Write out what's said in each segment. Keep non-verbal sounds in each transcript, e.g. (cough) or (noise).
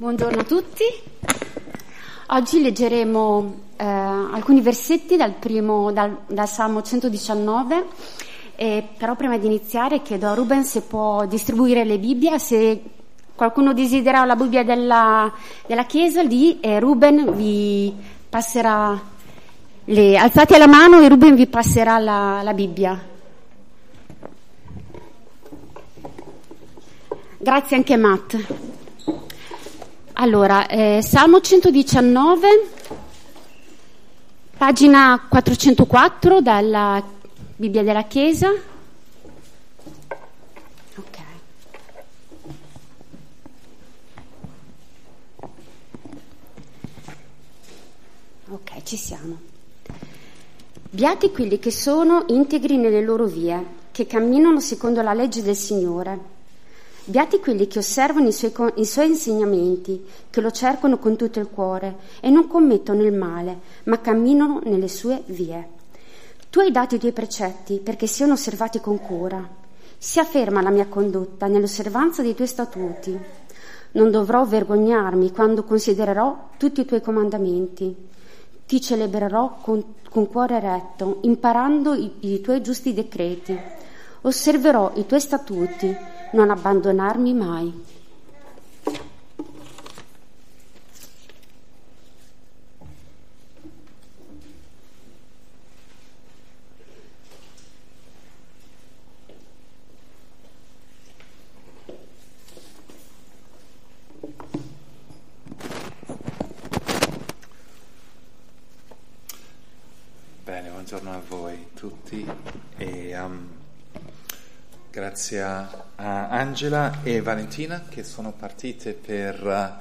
Buongiorno a tutti. Oggi leggeremo eh, alcuni versetti dal, primo, dal, dal Salmo 119, eh, però prima di iniziare chiedo a Ruben se può distribuire le Bibbie, se qualcuno desidera la Bibbia della, della Chiesa, lì eh, Ruben vi passerà, le, alzate la mano e Ruben vi passerà la, la Bibbia. Grazie anche Matt. Allora, eh, Salmo 119, pagina 404 dalla Bibbia della Chiesa. Ok. Ok, ci siamo. Beati quelli che sono integri nelle loro vie, che camminano secondo la legge del Signore. Beati quelli che osservano i suoi, i suoi, insegnamenti, che lo cercano con tutto il cuore e non commettono il male, ma camminano nelle sue vie. Tu hai dato i tuoi precetti perché siano osservati con cura. Sia ferma la mia condotta nell'osservanza dei tuoi statuti. Non dovrò vergognarmi quando considererò tutti i tuoi comandamenti. Ti celebrerò con, con cuore retto, imparando i, i tuoi giusti decreti. Osserverò i tuoi statuti non abbandonarmi mai. Bene, buongiorno a voi tutti e um, grazie a Angela e Valentina che sono partite per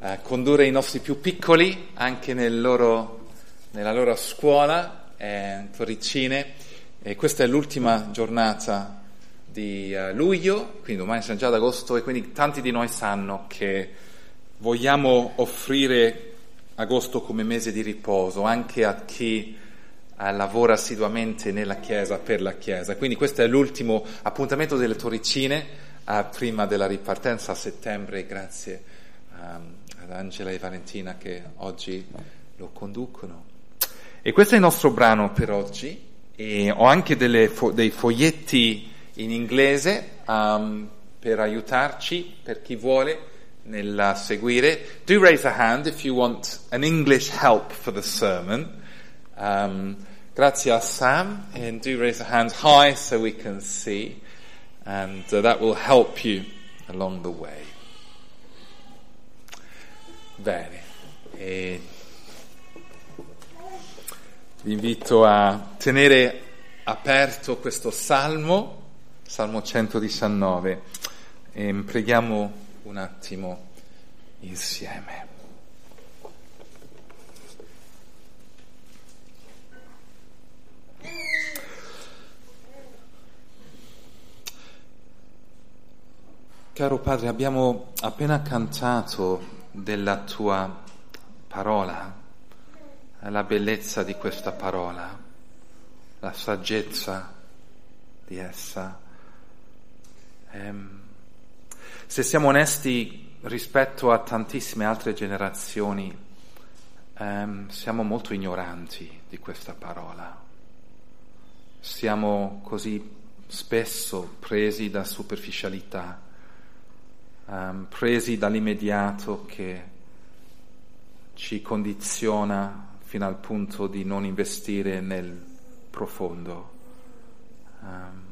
uh, condurre i nostri più piccoli anche nel loro, nella loro scuola eh, Torricine. E questa è l'ultima giornata di uh, luglio, quindi domani siamo già ad agosto e quindi tanti di noi sanno che vogliamo offrire agosto come mese di riposo anche a chi lavora assiduamente nella Chiesa per la Chiesa. Quindi questo è l'ultimo appuntamento delle Torricine uh, prima della ripartenza a settembre, grazie um, ad Angela e Valentina che oggi lo conducono. E questo è il nostro brano per oggi e ho anche fo- dei foglietti in inglese um, per aiutarci, per chi vuole nel seguire. Do raise a hand if you want an English help for the sermon. Um, grazie Sam, and do raise a hand high so we can see, and uh, that will help you along the way. Bene, e vi invito a tenere aperto questo salmo, Salmo 119, e preghiamo un attimo insieme. Caro Padre, abbiamo appena cantato della tua parola, la bellezza di questa parola, la saggezza di essa. Ehm, se siamo onesti rispetto a tantissime altre generazioni, ehm, siamo molto ignoranti di questa parola. Siamo così spesso presi da superficialità um, presi dall'immediato che ci condiziona fino al punto di non investire nel profondo, um,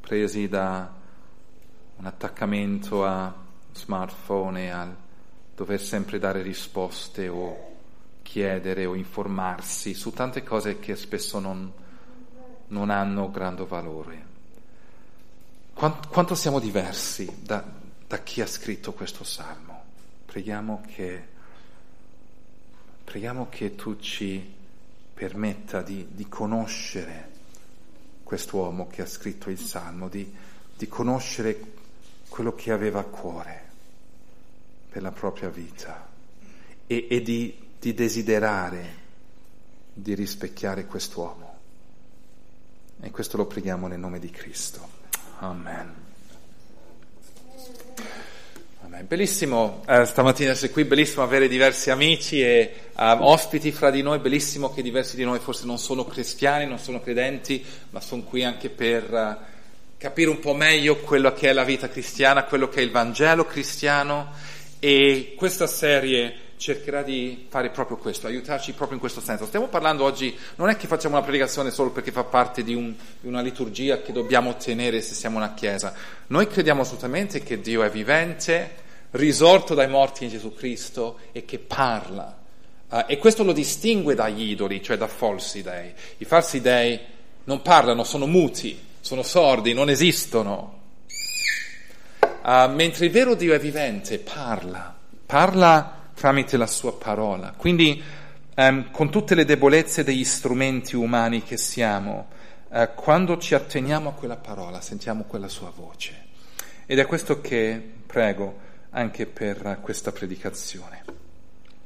presi da un attaccamento a smartphone e al dover sempre dare risposte o chiedere o informarsi su tante cose che spesso non, non hanno grande valore. Quanto siamo diversi da, da chi ha scritto questo salmo. Preghiamo che, preghiamo che tu ci permetta di, di conoscere quest'uomo che ha scritto il salmo, di, di conoscere quello che aveva a cuore per la propria vita e, e di, di desiderare di rispecchiare quest'uomo. E questo lo preghiamo nel nome di Cristo. Amen. Bellissimo eh, stamattina essere qui, bellissimo avere diversi amici e um, ospiti fra di noi, bellissimo che diversi di noi forse non sono cristiani, non sono credenti, ma sono qui anche per uh, capire un po' meglio quello che è la vita cristiana, quello che è il Vangelo cristiano e questa serie cercherà di fare proprio questo, aiutarci proprio in questo senso. Stiamo parlando oggi, non è che facciamo una predicazione solo perché fa parte di, un, di una liturgia che dobbiamo ottenere se siamo una chiesa. Noi crediamo assolutamente che Dio è vivente, risorto dai morti in Gesù Cristo e che parla. Uh, e questo lo distingue dagli idoli, cioè da falsi dei. I falsi dei non parlano, sono muti, sono sordi, non esistono. Uh, mentre il vero Dio è vivente, parla, parla tramite la sua parola. Quindi, um, con tutte le debolezze degli strumenti umani che siamo, uh, quando ci atteniamo a quella parola, sentiamo quella sua voce. Ed è questo che prego anche per questa predicazione.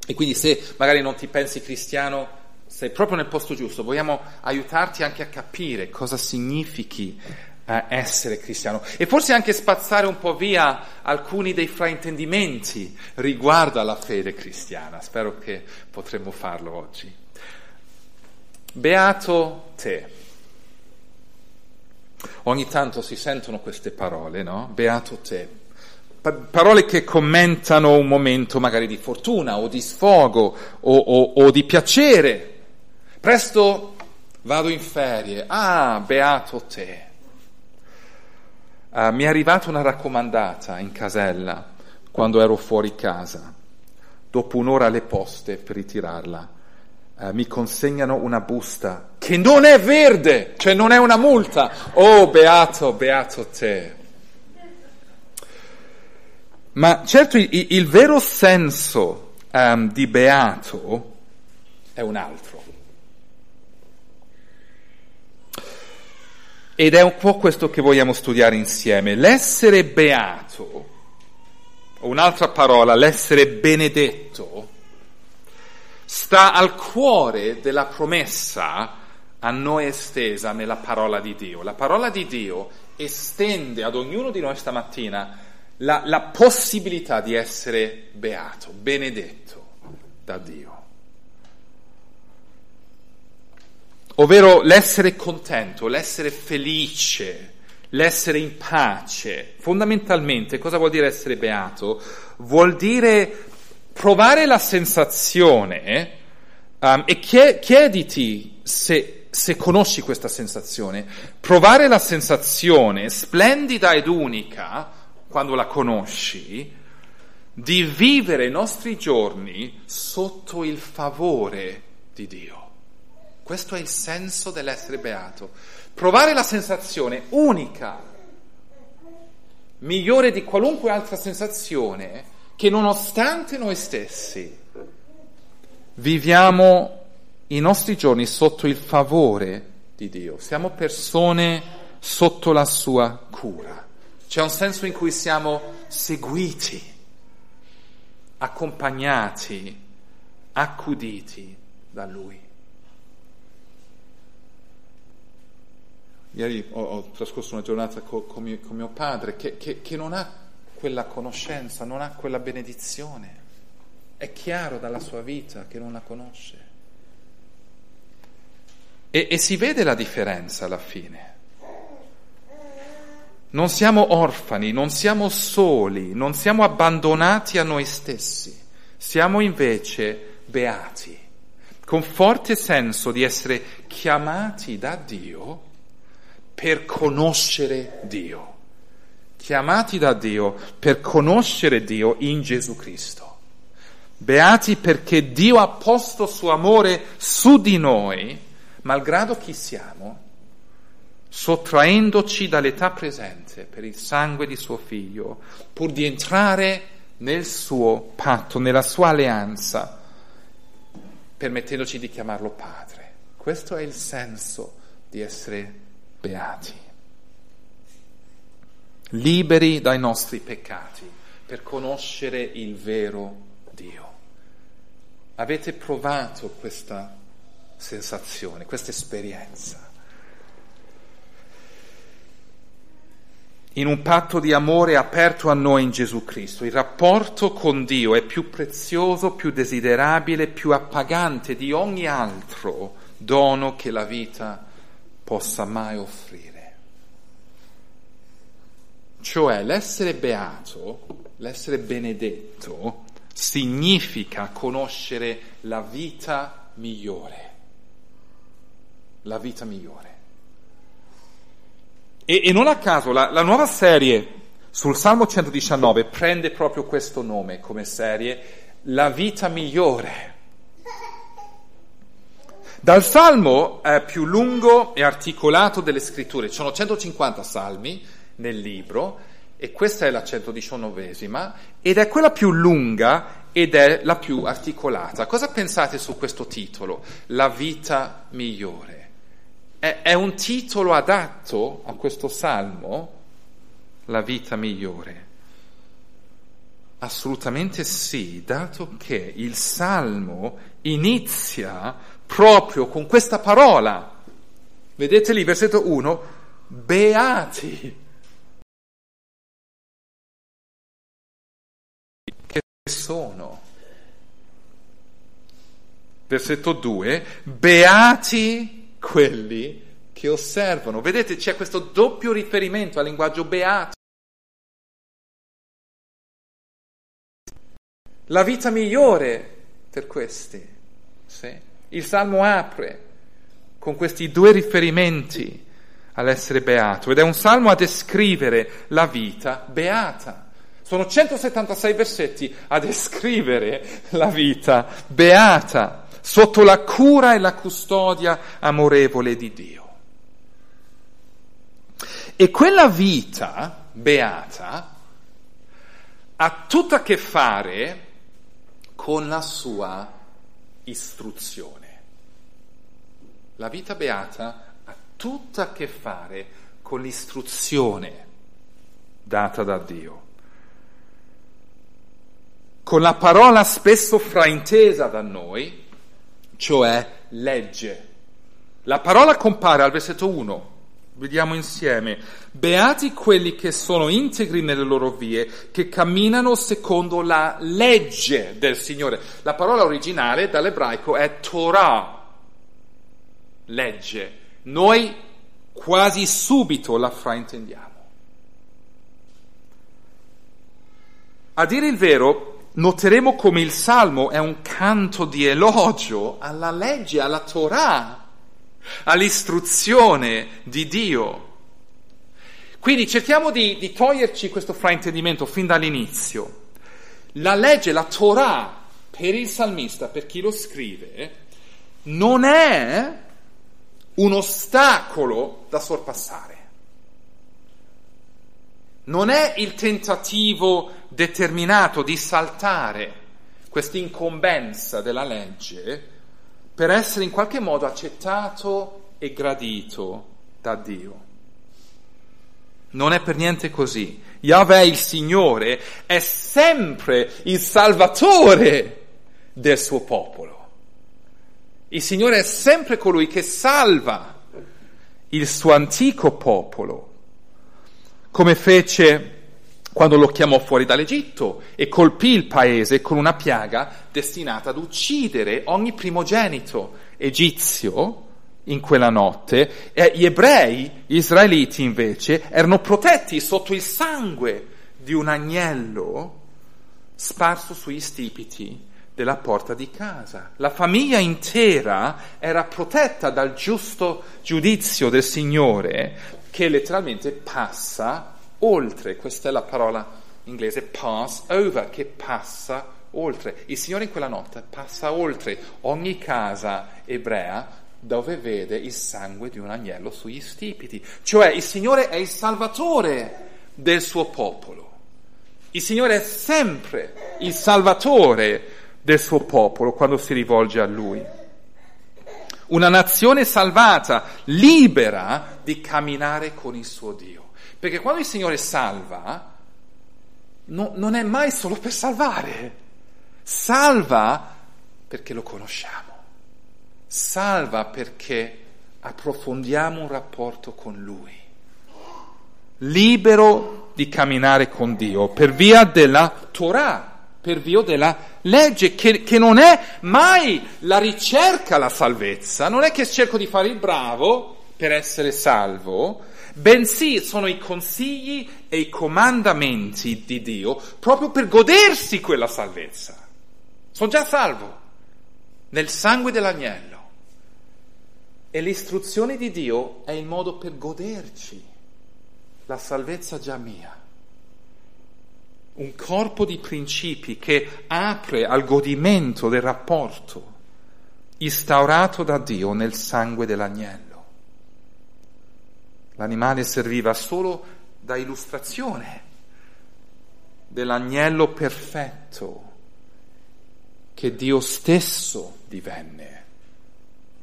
E quindi se magari non ti pensi cristiano, sei proprio nel posto giusto, vogliamo aiutarti anche a capire cosa significhi eh, essere cristiano e forse anche spazzare un po' via alcuni dei fraintendimenti riguardo alla fede cristiana. Spero che potremmo farlo oggi. Beato te. Ogni tanto si sentono queste parole, no? Beato te parole che commentano un momento magari di fortuna o di sfogo o, o, o di piacere. Presto vado in ferie, ah, beato te. Uh, mi è arrivata una raccomandata in casella quando ero fuori casa. Dopo un'ora alle poste per ritirarla, uh, mi consegnano una busta che non è verde, cioè non è una multa. Oh, beato, beato te. Ma certo il, il vero senso um, di beato è un altro. Ed è un po' questo che vogliamo studiare insieme. L'essere beato, o un'altra parola, l'essere benedetto, sta al cuore della promessa a noi estesa nella parola di Dio. La parola di Dio estende ad ognuno di noi stamattina la, la possibilità di essere beato, benedetto da Dio. Ovvero l'essere contento, l'essere felice, l'essere in pace. Fondamentalmente cosa vuol dire essere beato? Vuol dire provare la sensazione um, e chiediti se, se conosci questa sensazione, provare la sensazione splendida ed unica quando la conosci, di vivere i nostri giorni sotto il favore di Dio. Questo è il senso dell'essere beato. Provare la sensazione unica, migliore di qualunque altra sensazione, che nonostante noi stessi viviamo i nostri giorni sotto il favore di Dio. Siamo persone sotto la sua cura. C'è un senso in cui siamo seguiti, accompagnati, accuditi da Lui. Ieri ho, ho trascorso una giornata con, con, mio, con mio, padre che, che, che non ha quella conoscenza, non ha quella benedizione. È chiaro dalla sua vita che non la conosce. E, e si vede la differenza alla fine. Non siamo orfani, non siamo soli, non siamo abbandonati a noi stessi, siamo invece beati, con forte senso di essere chiamati da Dio per conoscere Dio, chiamati da Dio per conoscere Dio in Gesù Cristo. Beati perché Dio ha posto suo amore su di noi, malgrado chi siamo, sottraendoci dall'età presente per il sangue di suo figlio, pur di entrare nel suo patto, nella sua alleanza, permettendoci di chiamarlo Padre. Questo è il senso di essere beati, liberi dai nostri peccati per conoscere il vero Dio. Avete provato questa sensazione, questa esperienza? In un patto di amore aperto a noi in Gesù Cristo. Il rapporto con Dio è più prezioso, più desiderabile, più appagante di ogni altro dono che la vita possa mai offrire. Cioè l'essere beato, l'essere benedetto, significa conoscere la vita migliore. La vita migliore. E, e non a caso la, la nuova serie sul Salmo 119 prende proprio questo nome come serie, La vita migliore. Dal salmo eh, più lungo e articolato delle scritture, ci sono 150 salmi nel libro e questa è la 119esima ed è quella più lunga ed è la più articolata. Cosa pensate su questo titolo? La vita migliore. È, è un titolo adatto a questo salmo? La vita migliore? Assolutamente sì, dato che il salmo inizia proprio con questa parola. Vedete lì, versetto 1, beati. Che sono? Versetto 2, beati quelli che osservano. Vedete, c'è questo doppio riferimento al linguaggio beato. La vita migliore per questi. Sì. Il Salmo apre con questi due riferimenti all'essere beato ed è un salmo a descrivere la vita beata. Sono 176 versetti a descrivere la vita beata sotto la cura e la custodia amorevole di Dio. E quella vita beata ha tutto a che fare con la sua istruzione. La vita beata ha tutto a che fare con l'istruzione data da Dio. Con la parola spesso fraintesa da noi, cioè legge. La parola compare al versetto 1. Vediamo insieme. Beati quelli che sono integri nelle loro vie, che camminano secondo la legge del Signore. La parola originale dall'ebraico è Torah, legge. Noi quasi subito la fraintendiamo. A dire il vero, noteremo come il Salmo è un canto di elogio alla legge, alla Torah, all'istruzione di Dio. Quindi cerchiamo di, di toglierci questo fraintendimento fin dall'inizio. La legge, la Torah, per il salmista, per chi lo scrive, non è un ostacolo da sorpassare. Non è il tentativo determinato di saltare questa incombenza della legge per essere in qualche modo accettato e gradito da Dio. Non è per niente così. Yahweh il Signore è sempre il salvatore del suo popolo. Il Signore è sempre colui che salva il suo antico popolo, come fece quando lo chiamò fuori dall'Egitto e colpì il paese con una piaga destinata ad uccidere ogni primogenito egizio in quella notte, e gli ebrei, gli israeliti invece, erano protetti sotto il sangue di un agnello sparso sugli stipiti della porta di casa. La famiglia intera era protetta dal giusto giudizio del Signore che letteralmente passa oltre, questa è la parola inglese pass over, che passa oltre. Il Signore in quella notte passa oltre ogni casa ebrea dove vede il sangue di un agnello sugli stipiti. Cioè il Signore è il salvatore del suo popolo. Il Signore è sempre il salvatore del suo popolo quando si rivolge a Lui. Una nazione salvata, libera di camminare con il suo Dio. Perché quando il Signore salva, no, non è mai solo per salvare, salva perché lo conosciamo, salva perché approfondiamo un rapporto con Lui. libero di camminare con Dio per via della Torah, per via della legge, che, che non è mai la ricerca alla salvezza, non è che cerco di fare il bravo per essere salvo, bensì sono i consigli e i comandamenti di Dio proprio per godersi quella salvezza. Sono già salvo nel sangue dell'agnello. E l'istruzione di Dio è il modo per goderci la salvezza già mia. Un corpo di principi che apre al godimento del rapporto instaurato da Dio nel sangue dell'agnello. L'animale serviva solo da illustrazione dell'agnello perfetto che Dio stesso divenne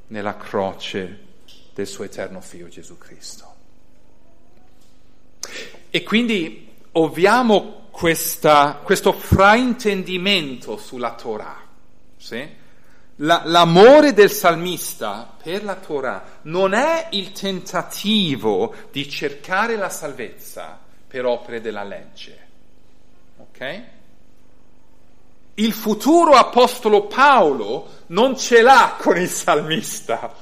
nella croce del suo eterno Figlio Gesù Cristo. E quindi ovviamo questa, questo fraintendimento sulla Torah. Sì? La, l'amore del salmista per la Torah non è il tentativo di cercare la salvezza per opere della legge. Ok? Il futuro apostolo Paolo non ce l'ha con il salmista.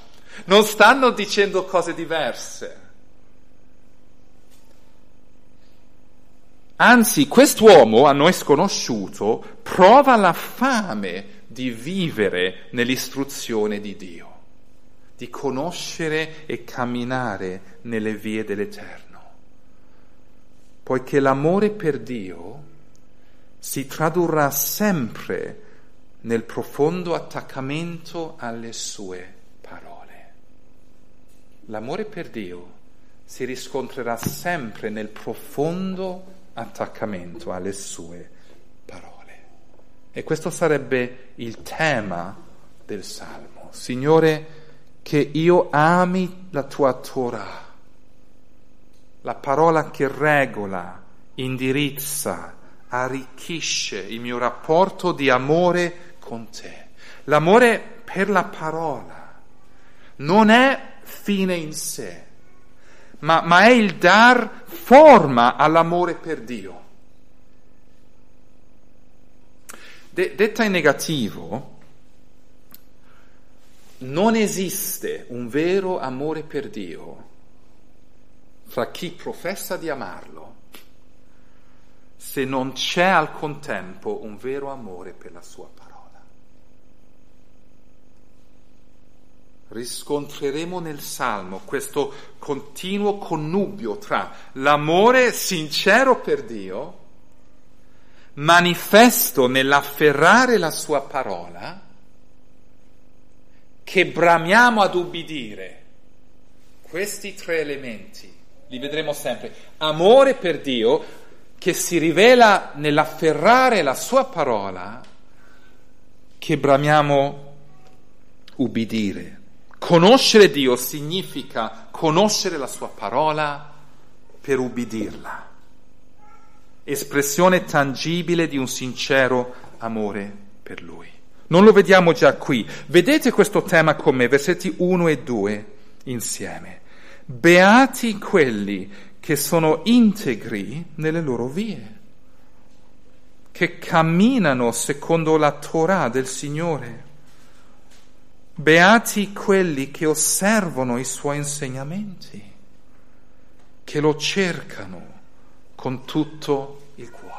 Non stanno dicendo cose diverse. Anzi, quest'uomo a noi sconosciuto prova la fame di vivere nell'istruzione di Dio, di conoscere e camminare nelle vie dell'Eterno, poiché l'amore per Dio si tradurrà sempre nel profondo attaccamento alle sue parole. L'amore per Dio si riscontrerà sempre nel profondo attaccamento alle sue parole. E questo sarebbe il tema del Salmo. Signore, che io ami la tua Torah, la parola che regola, indirizza, arricchisce il mio rapporto di amore con te. L'amore per la parola non è fine in sé, ma, ma è il dar forma all'amore per Dio. De- detta in negativo, non esiste un vero amore per Dio fra chi professa di amarlo se non c'è al contempo un vero amore per la sua parola. Riscontreremo nel Salmo questo continuo connubio tra l'amore sincero per Dio manifesto nell'afferrare la sua parola, che bramiamo ad ubbidire. Questi tre elementi li vedremo sempre. Amore per Dio che si rivela nell'afferrare la sua parola, che bramiamo ubbidire. Conoscere Dio significa conoscere la sua parola per ubbidirla espressione tangibile di un sincero amore per Lui. Non lo vediamo già qui. Vedete questo tema con me, versetti 1 e 2 insieme. Beati quelli che sono integri nelle loro vie, che camminano secondo la Torah del Signore. Beati quelli che osservano i suoi insegnamenti, che lo cercano con tutto il cuore.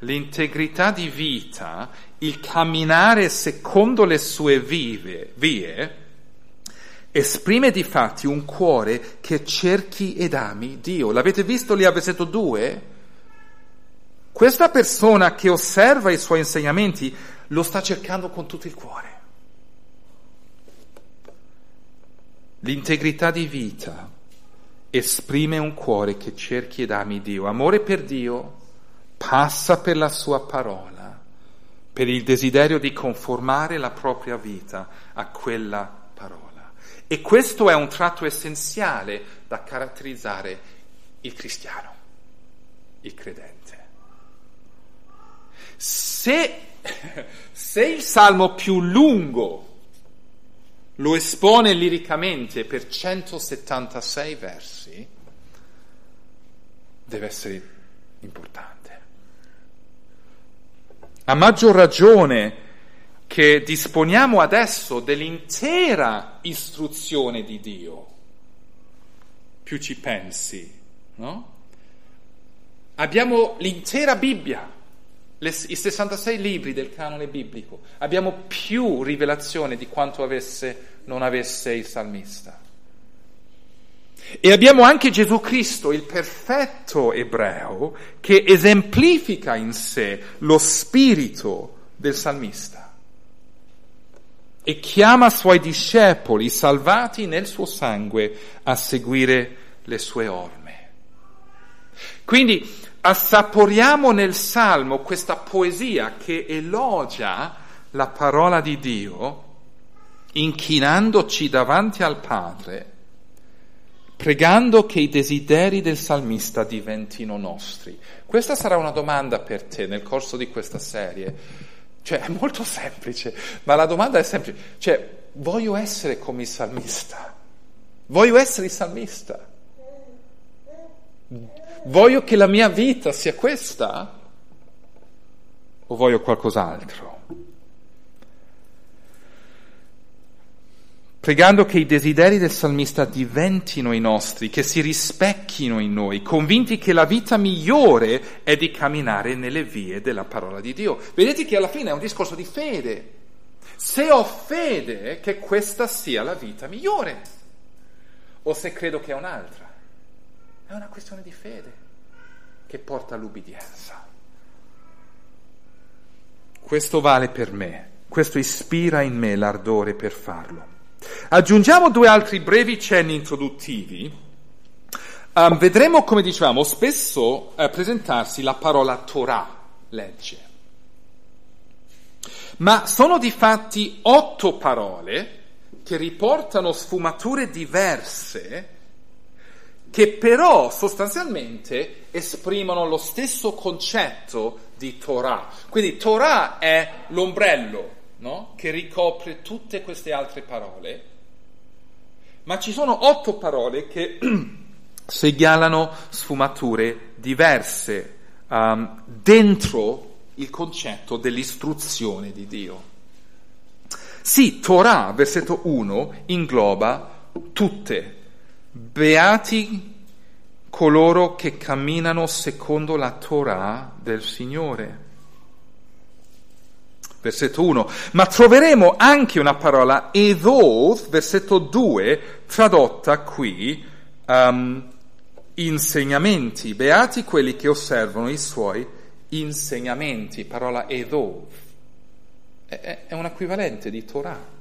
L'integrità di vita, il camminare secondo le sue vive, vie, esprime di fatti un cuore che cerchi ed ami Dio. L'avete visto lì a versetto 2? Questa persona che osserva i suoi insegnamenti lo sta cercando con tutto il cuore. L'integrità di vita esprime un cuore che cerchi ed ami Dio. Amore per Dio passa per la sua parola, per il desiderio di conformare la propria vita a quella parola. E questo è un tratto essenziale da caratterizzare il cristiano, il credente. Se, se il salmo più lungo lo espone liricamente per 176 versi, deve essere importante. A maggior ragione che disponiamo adesso dell'intera istruzione di Dio, più ci pensi, no? Abbiamo l'intera Bibbia, le, i 66 libri del canone biblico, abbiamo più rivelazione di quanto avesse, non avesse il salmista. E abbiamo anche Gesù Cristo, il perfetto ebreo, che esemplifica in sé lo spirito del salmista e chiama i suoi discepoli salvati nel suo sangue a seguire le sue orme. Quindi assaporiamo nel Salmo questa poesia che elogia la parola di Dio, inchinandoci davanti al Padre, pregando che i desideri del salmista diventino nostri. Questa sarà una domanda per te nel corso di questa serie. Cioè, è molto semplice, ma la domanda è semplice. Cioè, voglio essere come il salmista. Voglio essere il salmista. Voglio che la mia vita sia questa o voglio qualcos'altro? Pregando che i desideri del salmista diventino i nostri, che si rispecchino in noi, convinti che la vita migliore è di camminare nelle vie della parola di Dio. Vedete che alla fine è un discorso di fede. Se ho fede che questa sia la vita migliore, o se credo che è un'altra. È una questione di fede che porta all'ubbidienza. Questo vale per me, questo ispira in me l'ardore per farlo. Aggiungiamo due altri brevi cenni introduttivi. Um, vedremo, come dicevamo, spesso uh, presentarsi la parola Torah, legge. Ma sono di fatti otto parole che riportano sfumature diverse che però sostanzialmente esprimono lo stesso concetto di Torah. Quindi Torah è l'ombrello no? che ricopre tutte queste altre parole, ma ci sono otto parole che (clears throat) segnalano sfumature diverse um, dentro il concetto dell'istruzione di Dio. Sì, Torah, versetto 1, ingloba tutte Beati coloro che camminano secondo la Torah del Signore. Versetto 1. Ma troveremo anche una parola Evoth, versetto 2, tradotta qui, um, insegnamenti. Beati quelli che osservano i suoi insegnamenti. Parola Evoth. È, è un equivalente di Torah.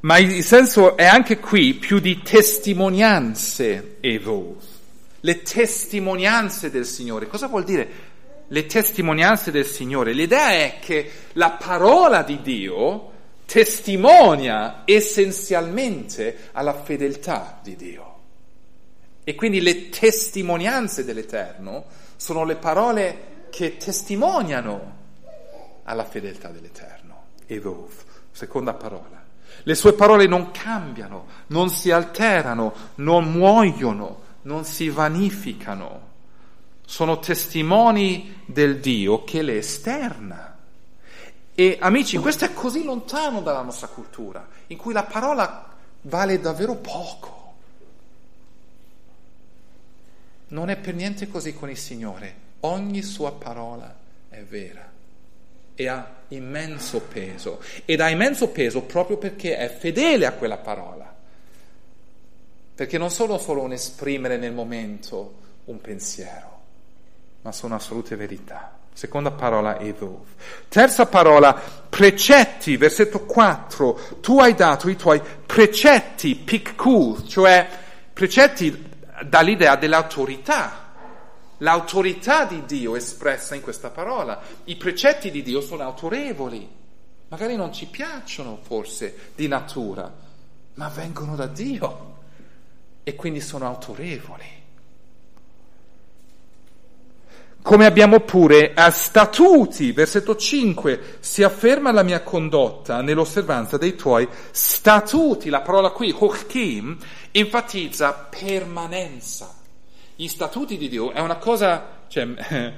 Ma il senso è anche qui più di testimonianze evo, le testimonianze del Signore. Cosa vuol dire le testimonianze del Signore? L'idea è che la parola di Dio testimonia essenzialmente alla fedeltà di Dio. E quindi le testimonianze dell'Eterno sono le parole che testimoniano alla fedeltà dell'Eterno. Evov, seconda parola. Le sue parole non cambiano, non si alterano, non muoiono, non si vanificano. Sono testimoni del Dio che le esterna. E amici, questo è così lontano dalla nostra cultura, in cui la parola vale davvero poco. Non è per niente così con il Signore. Ogni sua parola è vera e ha immenso peso ed ha immenso peso proprio perché è fedele a quella parola. Perché non sono solo un esprimere nel momento un pensiero, ma sono assolute verità. Seconda parola, Evov. Terza parola, precetti, versetto 4. Tu hai dato i tuoi precetti, pikku, cioè precetti dall'idea dell'autorità l'autorità di Dio espressa in questa parola. I precetti di Dio sono autorevoli, magari non ci piacciono forse di natura, ma vengono da Dio e quindi sono autorevoli. come abbiamo pure a statuti, versetto 5, si afferma la mia condotta nell'osservanza dei tuoi statuti. La parola qui, hochkim, enfatizza permanenza. Gli statuti di Dio è una cosa cioè, (laughs)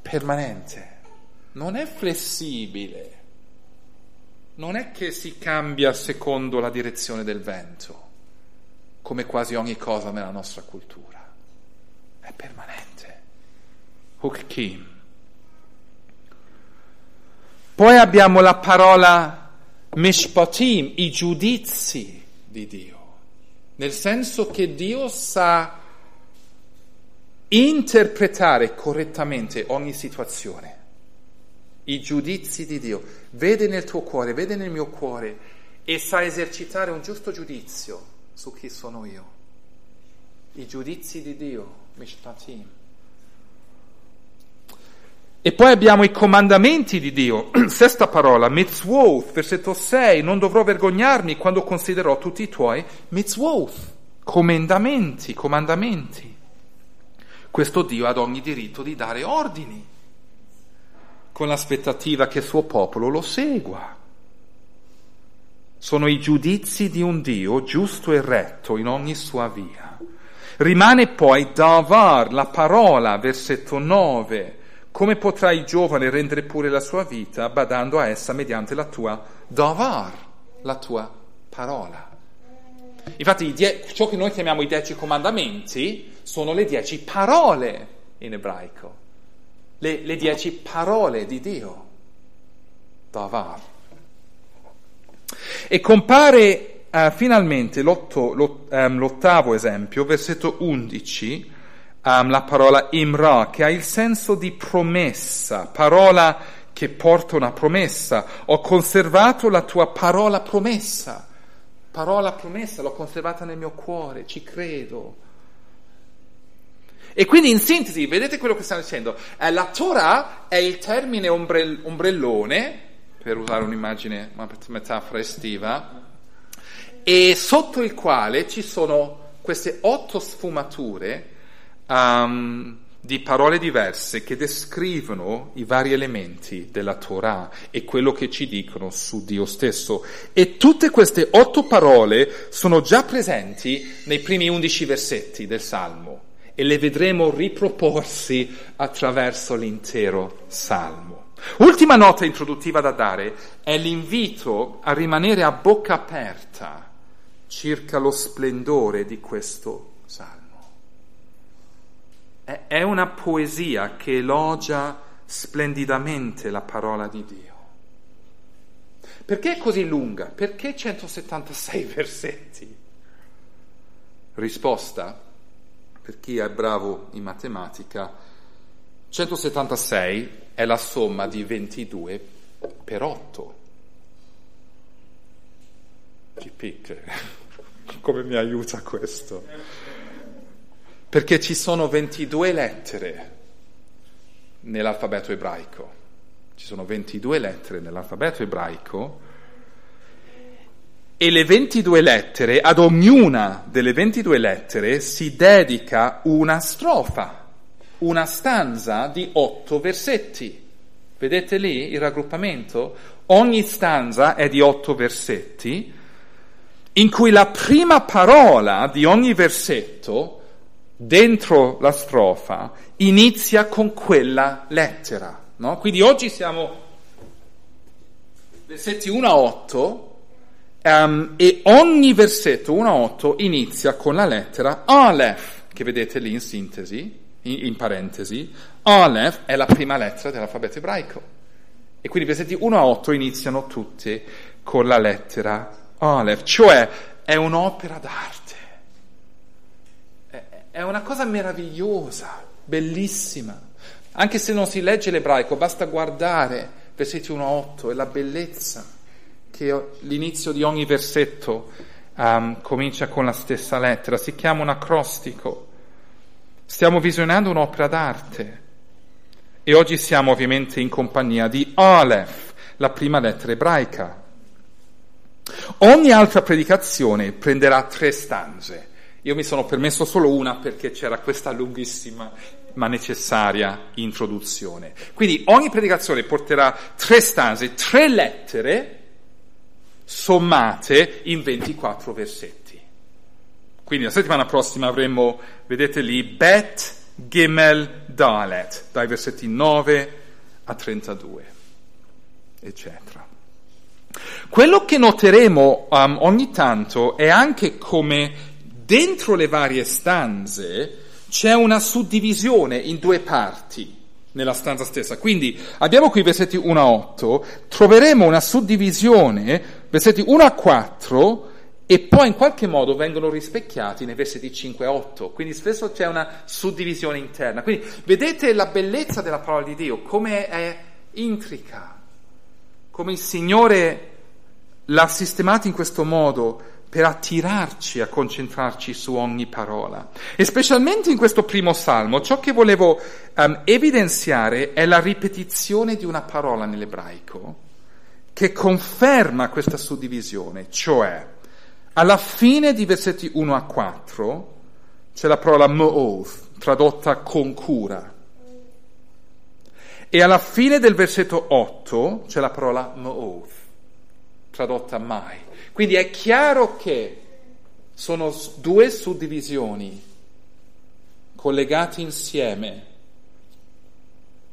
permanente, non è flessibile, non è che si cambia secondo la direzione del vento, come quasi ogni cosa nella nostra cultura, è permanente. Hukkim. Poi abbiamo la parola mishpatim, i giudizi di Dio, nel senso che Dio sa interpretare correttamente ogni situazione. I giudizi di Dio. Vede nel tuo cuore, vede nel mio cuore e sa esercitare un giusto giudizio su chi sono io. I giudizi di Dio, mishpatim. E poi abbiamo i comandamenti di Dio. (clears throat) Sesta parola, mitzvot, versetto 6, non dovrò vergognarmi quando considerò tutti i tuoi mitzvot, comandamenti, comandamenti. Questo Dio ha ogni diritto di dare ordini, con l'aspettativa che il suo popolo lo segua. Sono i giudizi di un Dio giusto e retto in ogni sua via. Rimane poi davar, la parola, versetto 9, come potrà il giovane rendere pure la sua vita badando a essa mediante la tua davar, la tua parola? Infatti die- ciò che noi chiamiamo i dieci comandamenti sono le dieci parole in ebraico, le, le dieci parole di Dio. Davar. E compare uh, finalmente l'otto, l'ott- um, l'ottavo esempio, versetto 11, um, la parola imra, che ha il senso di promessa, parola che porta una promessa. Ho conservato la tua parola promessa. Parola promessa, l'ho conservata nel mio cuore, ci credo. E quindi in sintesi, vedete quello che stanno dicendo? Eh, la Torah è il termine ombrell- ombrellone, per usare un'immagine, una metafora estiva, e sotto il quale ci sono queste otto sfumature um, di parole diverse che descrivono i vari elementi della Torah e quello che ci dicono su Dio stesso. E tutte queste otto parole sono già presenti nei primi undici versetti del Salmo e le vedremo riproporsi attraverso l'intero Salmo. Ultima nota introduttiva da dare è l'invito a rimanere a bocca aperta circa lo splendore di questo Salmo è una poesia che elogia splendidamente la parola di Dio. Perché è così lunga? Perché 176 (laughs) versetti? Risposta, per chi è bravo in matematica, 176 è la somma di 22 per 8. GP, (laughs) come mi aiuta questo? Perché ci sono 22 lettere nell'alfabeto ebraico. Ci sono 22 lettere nell'alfabeto ebraico e le 22 lettere, ad ognuna delle 22 lettere si dedica una strofa, una stanza di otto versetti. Vedete lì il raggruppamento? Ogni stanza è di otto versetti, in cui la prima parola di ogni versetto dentro la strofa inizia con quella lettera. No? Quindi oggi siamo versetti 1 a 8 um, e ogni versetto 1 a 8 inizia con la lettera Aleph, che vedete lì in sintesi, in, in parentesi. Aleph è la prima lettera dell'alfabeto ebraico. E quindi i versetti 1 a 8 iniziano tutti con la lettera Aleph, cioè è un'opera d'arte è una cosa meravigliosa, bellissima. Anche se non si legge l'ebraico, basta guardare versetti 1 a 8 e la bellezza che l'inizio di ogni versetto um, comincia con la stessa lettera. Si chiama un acrostico. Stiamo visionando un'opera d'arte. E oggi siamo ovviamente in compagnia di Aleph, la prima lettera ebraica. Ogni altra predicazione prenderà tre stanze io mi sono permesso solo una perché c'era questa lunghissima ma necessaria introduzione. Quindi ogni predicazione porterà tre stanze, tre lettere sommate in 24 versetti. Quindi la settimana prossima avremo, vedete lì, Bet, Gimel, Dalet, dai versetti 9 a 32, eccetera. Quello che noteremo um, ogni tanto è anche come dentro le varie stanze c'è una suddivisione in due parti nella stanza stessa. Quindi abbiamo qui versetti 1 a 8, troveremo una suddivisione, versetti 1 a 4, e poi in qualche modo vengono rispecchiati nei versetti 5 a 8. Quindi spesso c'è una suddivisione interna. Quindi vedete la bellezza della parola di Dio, come è intrica, come il Signore l'ha sistemata in questo modo per attirarci a concentrarci su ogni parola. E specialmente in questo primo salmo, ciò che volevo um, evidenziare è la ripetizione di una parola nell'ebraico che conferma questa suddivisione, cioè alla fine di versetti 1 a 4 c'è la parola mo'oth, tradotta con cura. E alla fine del versetto 8 c'è la parola mo'oth, tradotta mai. Quindi è chiaro che sono due suddivisioni collegate insieme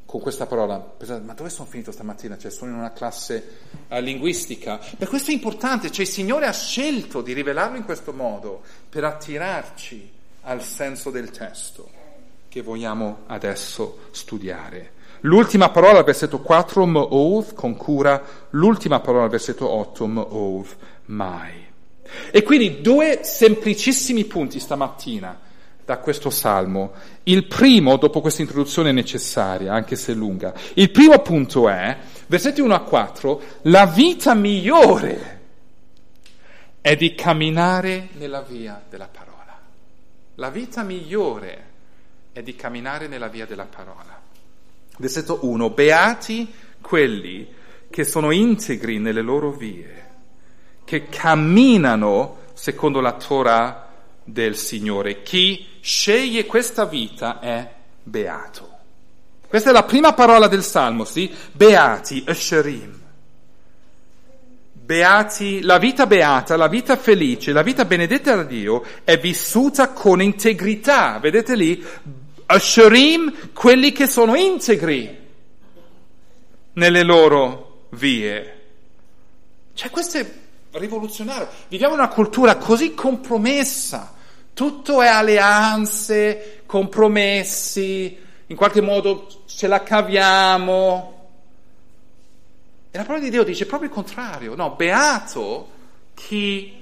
con questa parola. Pensate, ma dove sono finito stamattina? Cioè, sono in una classe uh, linguistica. Ma questo è importante, cioè il Signore ha scelto di rivelarlo in questo modo per attirarci al senso del testo che vogliamo adesso studiare. L'ultima parola versetto 4, Mo'oth, con cura, l'ultima parola versetto 8, Mo'oth, mai. E quindi due semplicissimi punti stamattina da questo salmo. Il primo, dopo questa introduzione necessaria, anche se lunga, il primo punto è, versetti 1 a 4, la vita migliore è di camminare nella via della parola. La vita migliore è di camminare nella via della parola. Versetto 1, beati quelli che sono integri nelle loro vie che camminano secondo la Torah del Signore. Chi sceglie questa vita è beato. Questa è la prima parola del Salmo, sì? Beati, Esherim. Beati, la vita beata, la vita felice, la vita benedetta da Dio è vissuta con integrità. Vedete lì? Asherim, quelli che sono integri nelle loro vie. Cioè, queste rivoluzionario. Viviamo in una cultura così compromessa, tutto è alleanze, compromessi, in qualche modo ce la caviamo. E la parola di Dio dice proprio il contrario, no, beato chi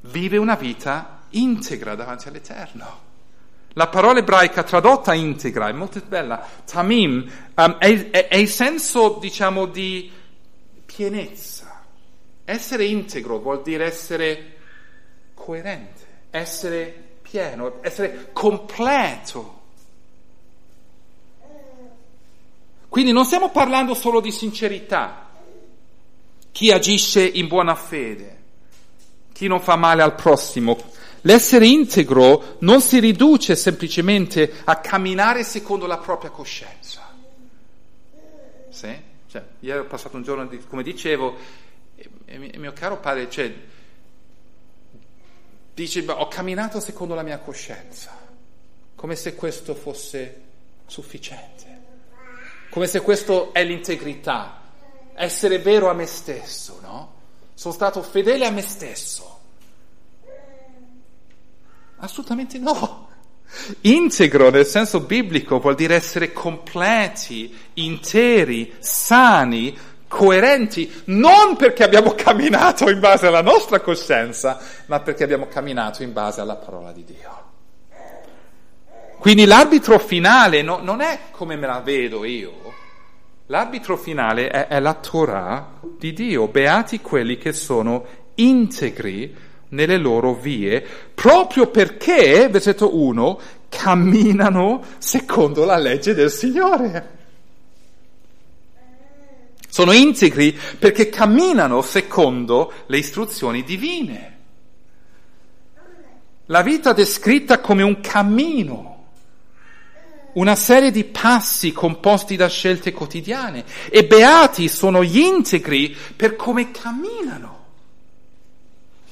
vive una vita integra davanti all'Eterno. La parola ebraica tradotta integra è molto bella. Tamim um, è, è, è il senso, diciamo, di pienezza essere integro vuol dire essere coerente, essere pieno, essere completo. Quindi non stiamo parlando solo di sincerità, chi agisce in buona fede, chi non fa male al prossimo. L'essere integro non si riduce semplicemente a camminare secondo la propria coscienza. Sì? Cioè, ieri ho passato un giorno, di, come dicevo, e mio caro padre, cioè, dice, ho camminato secondo la mia coscienza, come se questo fosse sufficiente, come se questo è l'integrità, essere vero a me stesso, no? Sono stato fedele a me stesso. Assolutamente no. Integro nel senso biblico vuol dire essere completi, interi, sani, coerenti, non perché abbiamo (laughs) camminato in base alla nostra coscienza, ma perché abbiamo camminato in base alla parola di Dio. Quindi l'arbitro finale no, non è come me la vedo io, l'arbitro finale è, è la Torah di Dio, beati quelli che sono integri nelle loro vie, proprio perché, versetto 1, camminano secondo la legge del Signore. Sono integri perché camminano secondo le istruzioni divine. La vita descritta come un cammino una serie di passi composti da scelte quotidiane e beati sono gli integri per come camminano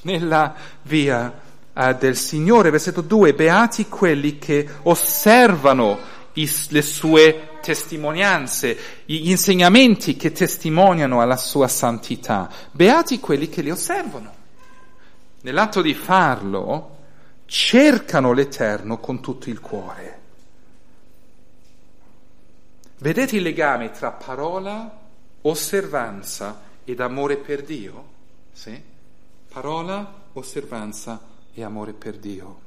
nella via uh, del Signore. Versetto 2, beati quelli che osservano i, le sue testimonianze, gli insegnamenti che testimoniano alla sua santità. Beati quelli che li osservano. Nell'atto di farlo, cercano l'Eterno con tutto il cuore. Vedete il legame tra parola, osservanza ed amore per Dio? Sì? Parola, osservanza e amore per Dio.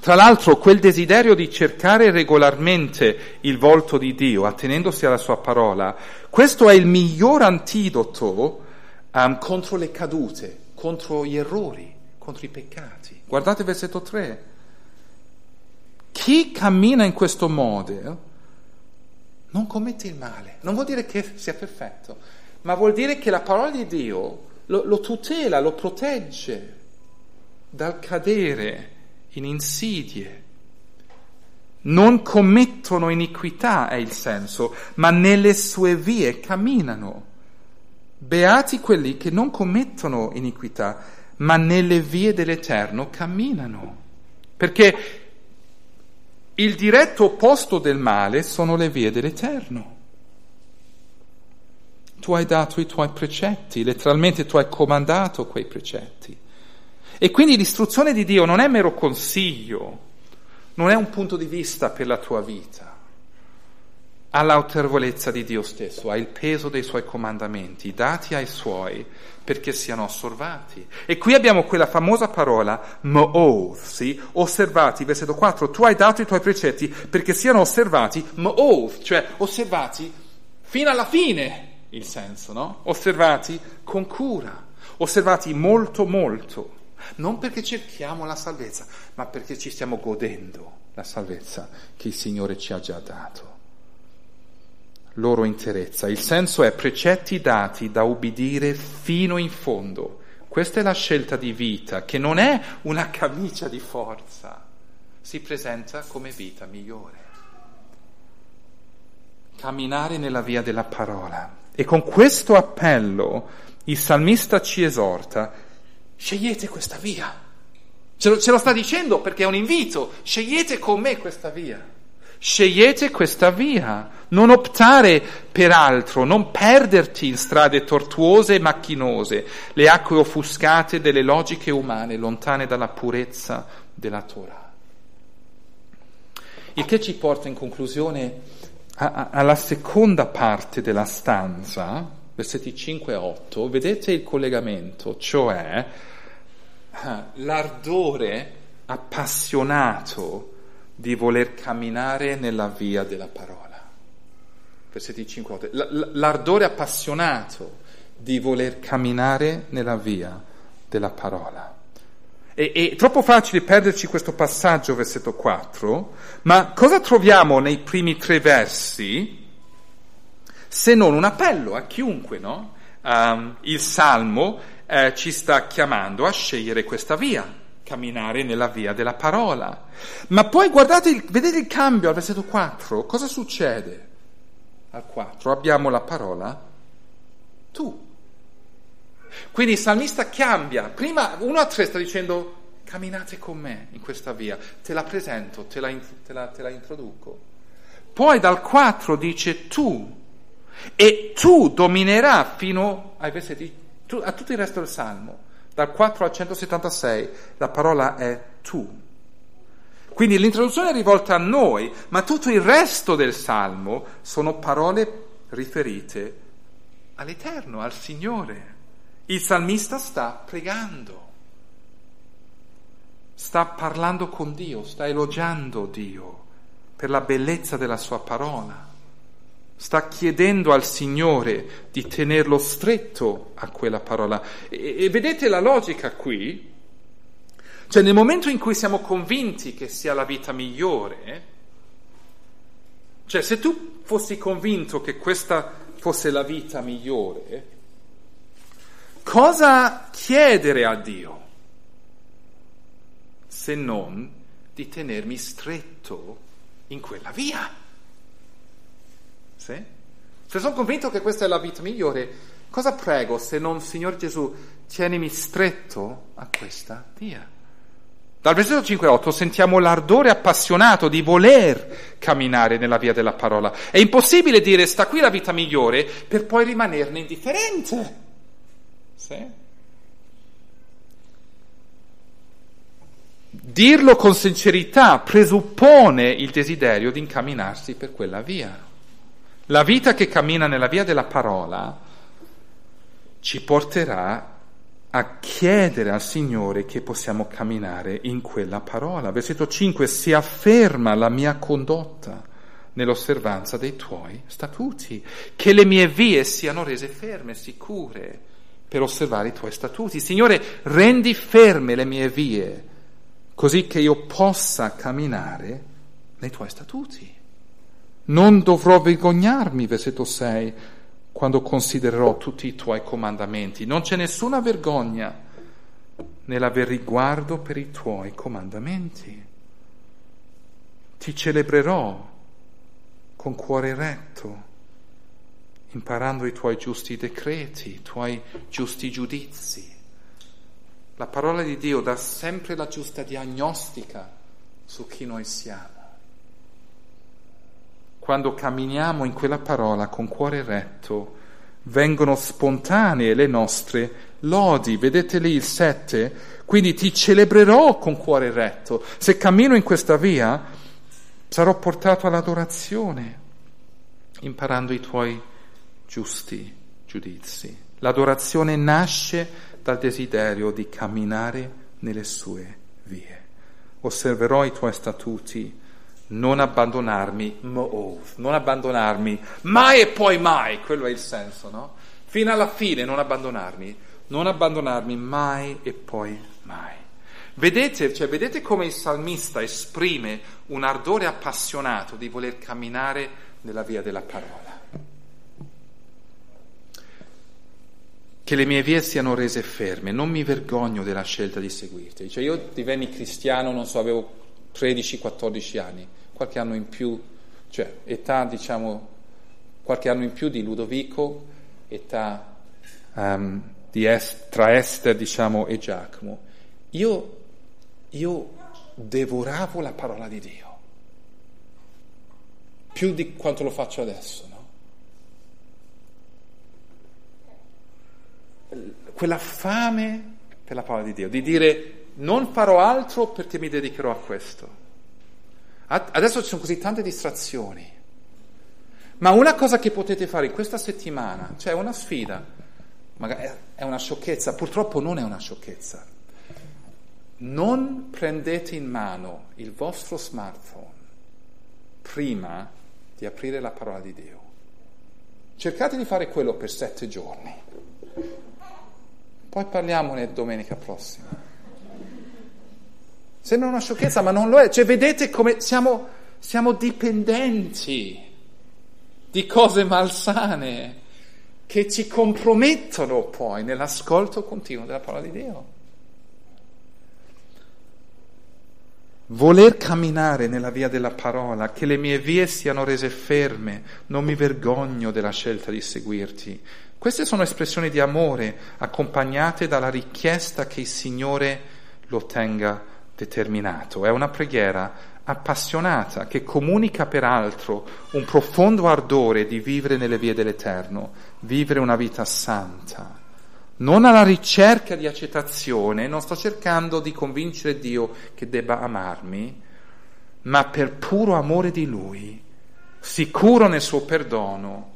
Tra l'altro quel desiderio di cercare regolarmente il volto di Dio, attenendosi alla sua parola, questo è il miglior antidoto um, contro le cadute, contro gli errori, contro i peccati. Guardate il versetto 3. Chi cammina in questo modo non commette il male. Non vuol dire che sia perfetto, ma vuol dire che la parola di Dio lo, lo tutela, lo protegge dal cadere in insidie. Non commettono iniquità è il senso, ma nelle sue vie camminano. Beati quelli che non commettono iniquità, ma nelle vie dell'Eterno camminano. Perché il diretto opposto del male sono le vie dell'Eterno. Tu hai dato i tuoi precetti, letteralmente tu hai comandato quei precetti. E quindi l'istruzione di Dio non è mero consiglio, non è un punto di vista per la tua vita. Ha l'autorevolezza di Dio stesso, ha il peso dei suoi comandamenti, dati ai suoi perché siano osservati. E qui abbiamo quella famosa parola mo'oth, osservati, versetto 4, tu hai dato i tuoi precetti perché siano osservati, mo'oth, cioè osservati fino alla fine, il senso, no? Osservati con cura, osservati molto molto non perché cerchiamo la salvezza, ma perché ci stiamo godendo la salvezza che il Signore ci ha già dato. Loro interezza. Il senso è precetti dati da ubbidire fino in fondo. Questa è la scelta di vita, che non è una camicia di forza, si presenta come vita migliore. Camminare nella via della parola. E con questo appello il salmista ci esorta scegliete questa via. Ce lo, ce lo, sta dicendo perché è un invito, scegliete con me questa via. Scegliete questa via, non optare per altro, non perderti in strade tortuose e macchinose, le acque offuscate delle logiche umane, lontane dalla purezza della Torah. Il che ci porta in conclusione alla seconda parte della stanza, versetti 5 e 8, vedete il collegamento, cioè Ah, l'ardore appassionato di voler camminare nella via della parola. Versetti 5 L'ardore appassionato di voler camminare nella via della parola. E, è troppo facile perderci questo passaggio, versetto 4, ma cosa troviamo nei primi tre versi se non un appello a chiunque, no? Um, il Salmo eh, ci sta chiamando a scegliere questa via, camminare nella via della parola. Ma poi guardate, il, vedete il cambio al versetto 4, cosa succede? Al 4 abbiamo la parola tu. Quindi il salmista cambia, prima 1 a 3 sta dicendo camminate con me in questa via, te la presento, te la, te la, te la introduco. Poi dal 4 dice tu, e tu dominerà fino ai versetti a tutto il resto del Salmo, dal 4 al 176, la parola è tu. Quindi l'introduzione è rivolta a noi, ma tutto il resto del Salmo sono parole riferite all'Eterno, al Signore. Il salmista sta pregando, sta parlando con Dio, sta elogiando Dio per la bellezza della sua parola sta chiedendo al Signore di tenerlo stretto a quella parola. E, e, vedete la logica qui? Cioè nel momento in cui siamo convinti che sia la vita migliore, cioè se tu fossi convinto che questa fosse la vita migliore, cosa chiedere a Dio se non di tenermi stretto in quella via. Sì? Se sono convinto che questa è la vita migliore, cosa prego se non, Signor Gesù, tienimi stretto a questa via? Dal versetto 5 8 sentiamo l'ardore appassionato di voler camminare nella via della parola. È impossibile dire sta qui la vita migliore per poi rimanerne indifferente. Sì? Dirlo con sincerità presuppone il desiderio di incamminarsi per quella via. La vita che cammina nella via della parola ci porterà a chiedere al Signore che possiamo camminare in quella parola. Versetto 5, si afferma la mia condotta nell'osservanza dei tuoi statuti, che le mie vie siano rese ferme, sicure, per osservare i tuoi statuti. Signore, rendi ferme le mie vie così che io possa camminare nei tuoi statuti. Non dovrò vergognarmi, versetto 6, quando considererò tutti i tuoi comandamenti. Non c'è nessuna vergogna nell'aver riguardo per i tuoi comandamenti. Ti celebrerò con cuore retto, imparando i tuoi giusti decreti, i tuoi giusti giudizi. La parola di Dio dà sempre la giusta diagnostica su chi noi siamo. Quando camminiamo in quella parola con cuore retto, vengono spontanee le nostre lodi. Vedete lì il 7? Quindi ti celebrerò con cuore retto. Se cammino in questa via, sarò portato all'adorazione, imparando i tuoi giusti giudizi. L'adorazione nasce dal desiderio di camminare nelle sue vie. Osserverò i tuoi statuti, non abbandonarmi, mo'ov, non abbandonarmi mai e poi mai, quello è il senso, no? Fino alla fine non abbandonarmi, non abbandonarmi mai e poi mai. Vedete, cioè, vedete come il salmista esprime un ardore appassionato di voler camminare nella via della parola. che le mie vie siano rese ferme, non mi vergogno della scelta di seguirti. Cioè io divenni cristiano, non so, avevo 13-14 anni, qualche anno in più, cioè età diciamo, qualche anno in più di Ludovico, età um, est, tra Esther diciamo e Giacomo. Io, io devoravo la parola di Dio, più di quanto lo faccio adesso. quella fame per la parola di Dio, di dire non farò altro perché mi dedicherò a questo. Adesso ci sono così tante distrazioni, ma una cosa che potete fare in questa settimana, cioè una sfida, magari è una sciocchezza, purtroppo non è una sciocchezza. Non prendete in mano il vostro smartphone prima di aprire la parola di Dio. Cercate di fare quello per sette giorni. Poi parliamone domenica prossima. Sembra una sciocchezza, ma non lo è. Cioè, vedete come siamo, siamo dipendenti di cose malsane che ci compromettono poi nell'ascolto continuo della parola di Dio. Voler camminare nella via della parola, che le mie vie siano rese ferme, non mi vergogno della scelta di seguirti, queste sono espressioni di amore accompagnate dalla richiesta che il Signore lo tenga determinato. È una preghiera appassionata che comunica peraltro un profondo ardore di vivere nelle vie dell'Eterno, vivere una vita santa. Non alla ricerca di accettazione, non sto cercando di convincere Dio che debba amarmi, ma per puro amore di Lui, sicuro nel suo perdono,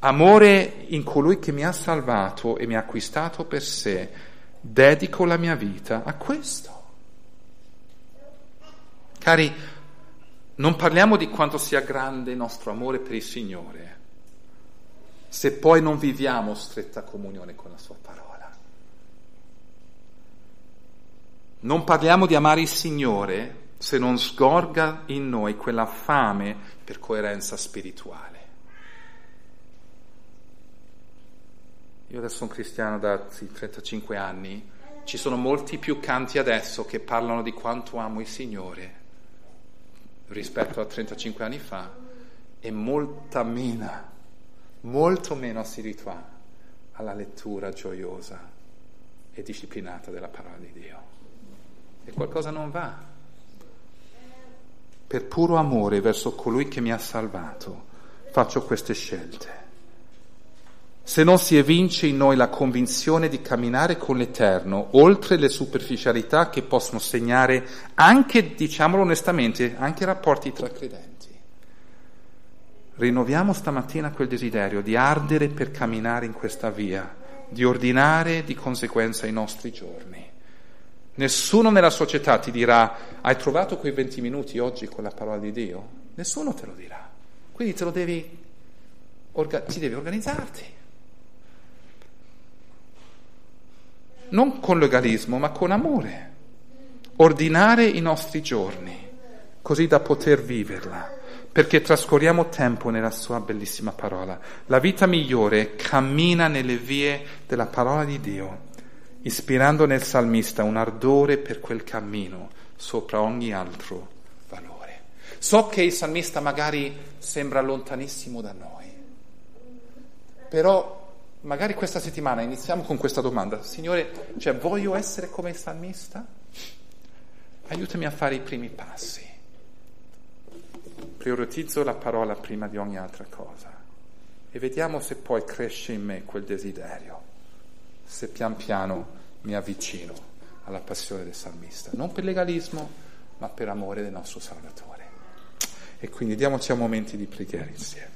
amore in colui che mi ha salvato e mi ha acquistato per sé, dedico la mia vita a questo. Cari, non parliamo di quanto sia grande il nostro amore per il Signore, se poi non viviamo stretta comunione con la Sua parola. Non parliamo di amare il Signore se non sgorga in noi quella fame per coerenza spirituale. Io adesso sono cristiano da sì, 35 anni, ci sono molti più canti adesso che parlano di quanto amo il Signore. Rispetto a 35 anni fa e molta meno, molto meno assiduità alla lettura gioiosa e disciplinata della parola di Dio. E qualcosa non va. Per puro amore verso colui che mi ha salvato faccio queste scelte. Se non si evince in noi la convinzione di camminare con l'Eterno, oltre le superficialità che possono segnare anche, diciamolo onestamente, anche i rapporti tra credenti, rinnoviamo stamattina quel desiderio di ardere per camminare in questa via, di ordinare di conseguenza i nostri giorni. Nessuno nella società ti dirà hai trovato quei 20 minuti oggi con la parola di Dio? Nessuno te lo dirà. Quindi te lo devi, orga, ti devi organizzarti. Non con legalismo, ma con amore. Ordinare i nostri giorni, così da poter viverla perché trascorriamo tempo nella sua bellissima parola. La vita migliore cammina nelle vie della parola di Dio, ispirando nel salmista un ardore per quel cammino sopra ogni altro valore. So che il salmista magari sembra lontanissimo da noi, però magari questa settimana iniziamo con questa domanda. Signore, cioè voglio essere come il salmista? Aiutami a fare i primi passi prioritizzo la parola prima di ogni altra cosa e vediamo se poi cresce in me quel desiderio, se pian piano mi avvicino alla passione del salmista, non per legalismo, ma per amore del nostro Salvatore. E quindi diamoci a momenti di preghiera insieme.